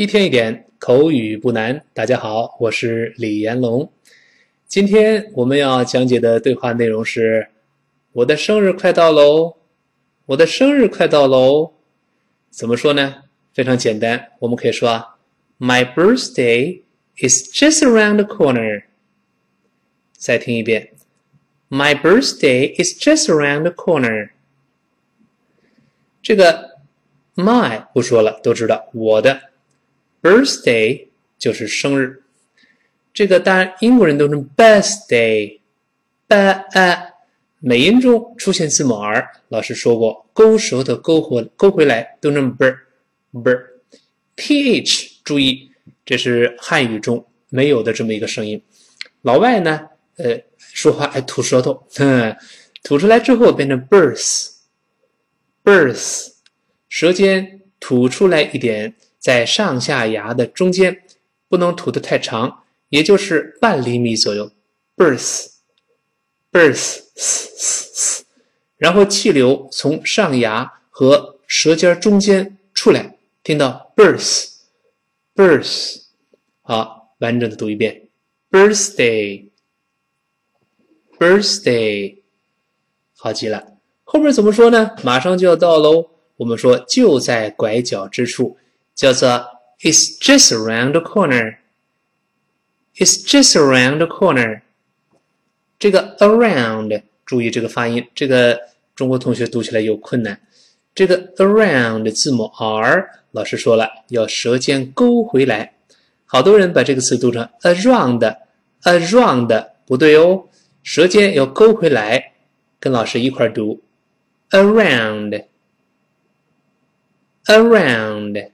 一天一点口语不难。大家好，我是李延龙。今天我们要讲解的对话内容是：我的生日快到喽！我的生日快到喽！怎么说呢？非常简单，我们可以说啊：My birthday is just around the corner。再听一遍：My birthday is just around the corner。这个 my 不说了，都知道我的。Birthday 就是生日，这个当然英国人都是 birthday，b a 美音中出现字母 r，老师说过勾舌头勾回勾回来都能 b b th 注意这是汉语中没有的这么一个声音，老外呢呃说话爱吐舌头，吐出来之后变成 birth，birth 舌尖吐出来一点。在上下牙的中间，不能吐得太长，也就是半厘米左右。birth，birth，然后气流从上牙和舌尖中间出来，听到 birth，birth，好，完整的读一遍，birthday，birthday，好极了。后面怎么说呢？马上就要到喽。我们说就在拐角之处。叫做 "It's just around the corner." It's just around the corner. 这个 around 注意这个发音，这个中国同学读起来有困难。这个 around 字母 r，老师说了要舌尖勾回来。好多人把这个词读成 around，around 不对哦，舌尖要勾回来，跟老师一块读 around，around。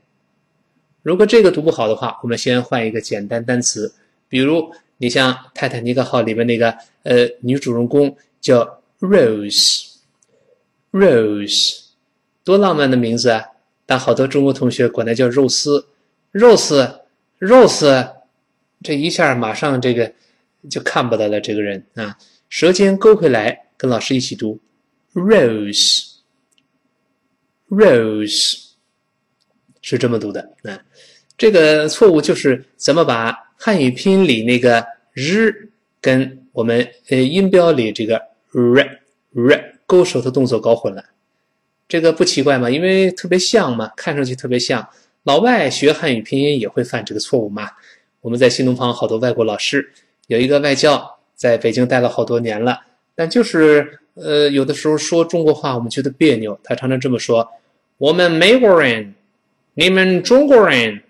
如果这个读不好的话，我们先换一个简单单词，比如你像《泰坦尼克号》里面那个呃女主人公叫 Rose，Rose，多浪漫的名字啊！但好多中国同学管它叫肉丝，肉丝，肉丝，这一下马上这个就看不到了。这个人啊，舌尖勾回来，跟老师一起读 Rose，Rose。是这么读的啊，这个错误就是咱们把汉语拼音里那个日跟我们呃音标里这个 r r 勾手的动作搞混了。这个不奇怪嘛，因为特别像嘛，看上去特别像。老外学汉语拼音也会犯这个错误嘛。我们在新东方好多外国老师，有一个外教在北京待了好多年了，但就是呃有的时候说中国话我们觉得别扭，他常常这么说：我们美国人。你们中国人，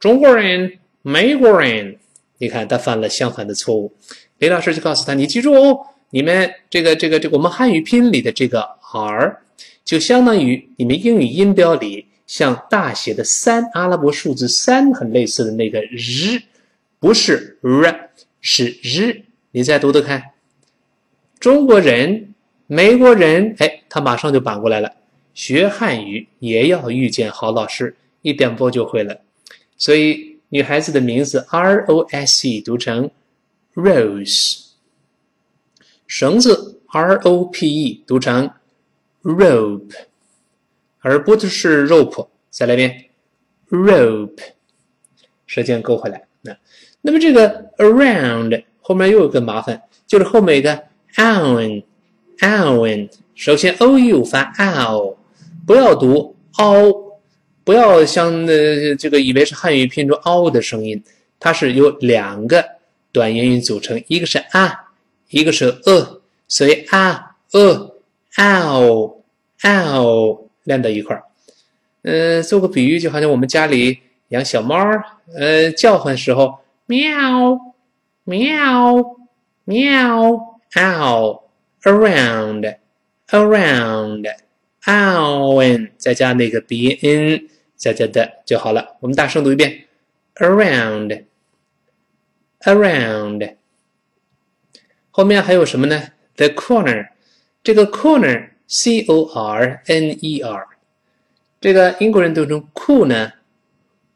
中国人，美国人，你看他犯了相反的错误。李老师就告诉他：“你记住哦，你们这个这个这个我们汉语拼音里的这个 r，就相当于你们英语音标里像大写的三阿拉伯数字三很类似的那个日，不是 r，是日。你再读读看，中国人，美国人，哎，他马上就反过来了。学汉语也要遇见好老师。”一点播就会了，所以女孩子的名字 R O S E 读成 Rose，绳子 R O P E 读成 Rope，而不是 Rope。再来一遍 Rope，舌尖勾回来。那那么这个 Around 后面又有个麻烦，就是后面一个 Owen，Owen，首先 O U 发 ow，不要读 O。不要像那这个以为是汉语拼出凹的声音，它是由两个短元音组成，一个是啊，一个是呃，所以啊呃嗷嗷连到一块儿。嗯，做个比喻，就好像我们家里养小猫呃，叫唤时候喵喵喵嗷 around around owen，再加那个鼻音。加加的就好了。我们大声读一遍：around，around。后面还有什么呢？the corner，这个 corner，c o r n e r，这个英国人读成 cool 呢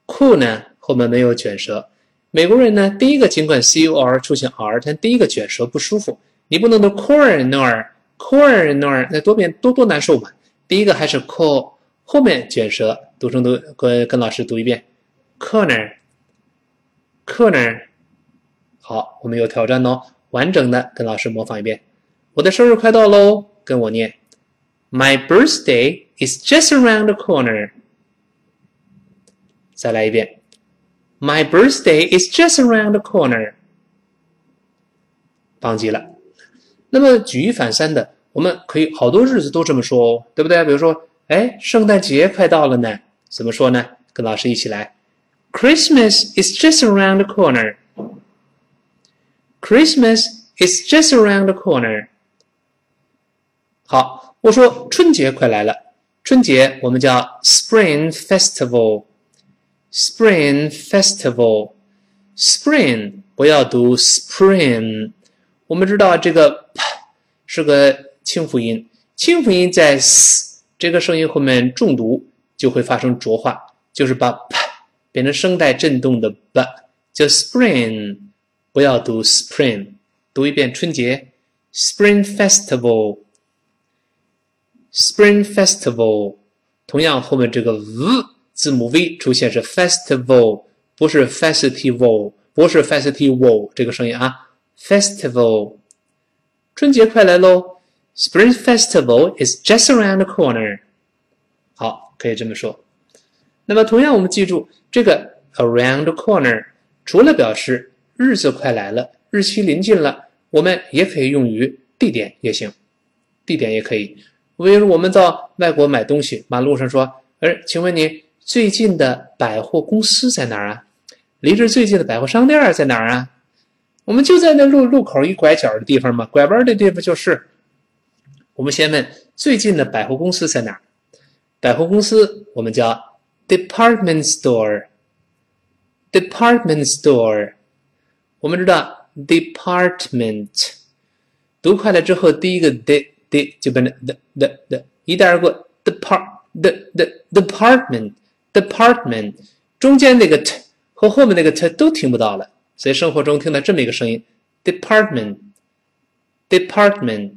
，cool 呢后面没有卷舌。美国人呢，第一个尽管 c o r 出现 r，但第一个卷舌不舒服。你不能读 corner，corner，那多变多多难受嘛。第一个还是 c o 后面卷舌。读成读跟跟老师读一遍 corner，corner。好，我们有挑战哦，完整的跟老师模仿一遍。我的生日快到喽，跟我念：My birthday is just around the corner。再来一遍：My birthday is just around the corner。棒极了。那么举一反三的，我们可以好多日子都这么说哦，对不对？比如说，哎，圣诞节快到了呢，怎么说呢？跟老师一起来：Christmas is just around the corner。Christmas is just around the corner。好，我说春节快来了，春节我们叫 Spring Festival，Spring Festival，Spring 不要读 Spring，我们知道这个 p 是个清辅音，清辅音在 s 这个声音后面重读就会发生浊化，就是把 p 变成声带震动的 b，叫 Spring。不要读 spring，读一遍春节，spring festival，spring festival。同样，后面这个 v 字母 v 出现是 festival，不是 festival，不是 festival 这个声音啊，festival。春节快来喽，spring festival is just around the corner。好，可以这么说。那么，同样我们记住这个 around the corner，除了表示日子快来了，日期临近了，我们也可以用于地点也行，地点也可以。比如我们到外国买东西，马路上说：“哎，请问你最近的百货公司在哪儿啊？离这最近的百货商店在哪儿啊？”我们就在那路路口一拐角的地方嘛，拐弯的地方就是。我们先问最近的百货公司在哪儿？百货公司我们叫 department store，department store。我们知道 department 读快了之后，第一个 d d 就变成 the the the 一带而过 depart the the department department 中间那个 t 和后面那个 t 都听不到了，所以生活中听到这么一个声音 department department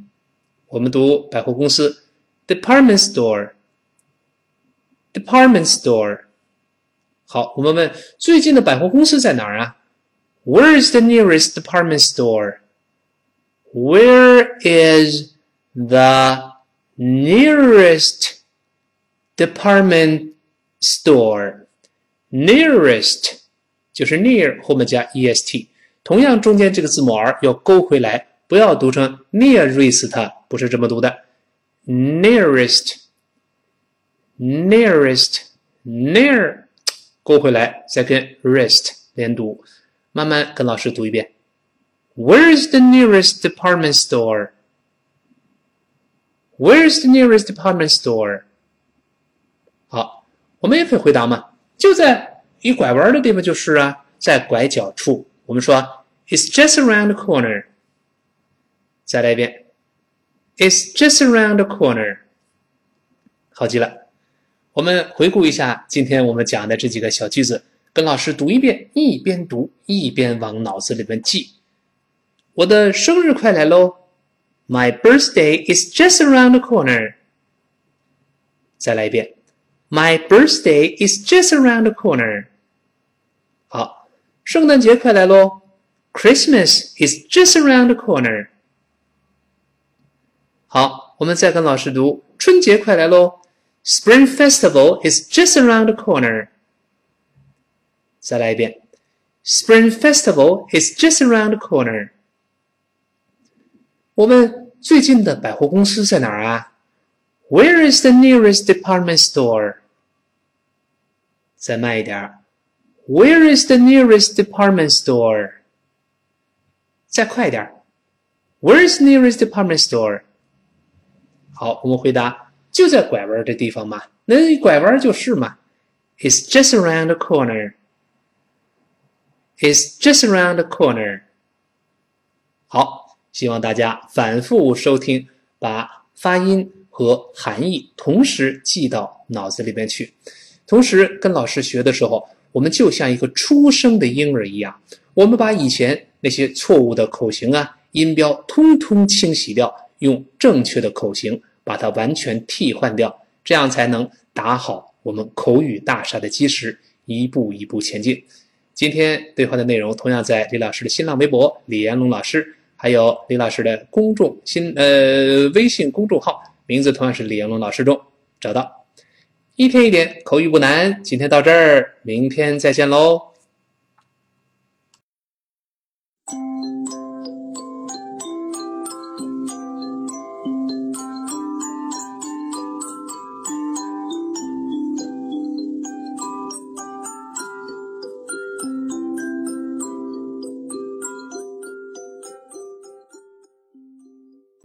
我们读百货公司 department store department store 好，我们问最近的百货公司在哪儿啊？Where is the nearest department store? Where is the nearest department store? Nearest 就是 near 后面加 est，同样中间这个字母 r 要勾回来，不要读成 nearest，不是这么读的。 Nearest，nearest，near 勾回来，再跟 rest 连读。慢慢跟老师读一遍。Where's the nearest department store? Where's the nearest department store? 好，我们也可以回答嘛，就在一拐弯的地方就是啊，在拐角处。我们说 It's just around the corner。再来一遍，It's just around the corner。好极了， 我们回顾一下今天我们讲的这几个小句子。跟老师读一遍，一边读一边往脑子里边记。我的生日快来喽！My birthday is just around the corner。再来一遍，My birthday is just around the corner。好，圣诞节快来喽！Christmas is just around the corner。好，我们再跟老师读，春节快来喽 ！Spring festival is just around the corner。再来一遍，Spring Festival is just around the corner。我们最近的百货公司在哪儿啊？Where is the nearest department store？再慢一点，Where is the nearest department store？再快点，Where is nearest department store？好，我们回答 就在拐弯的地方嘛，那拐弯就是嘛，It's just around the corner。It's just around the corner。好，希望大家反复收听，把发音和含义同时记到脑子里面去。同时跟老师学的时候，我们就像一个出生的婴儿一样，我们把以前那些错误的口型啊、音标通通清洗掉，用正确的口型把它完全替换掉，这样才能打好我们口语大厦的基石。一步一步前进。今天对话的内容同样在李老师的新浪微博、李彦龙老师，还有李老师的公众新呃微信公众号，名字同样是李彦龙老师中找到。一天一点口语不难，今天到这儿，明天再见喽。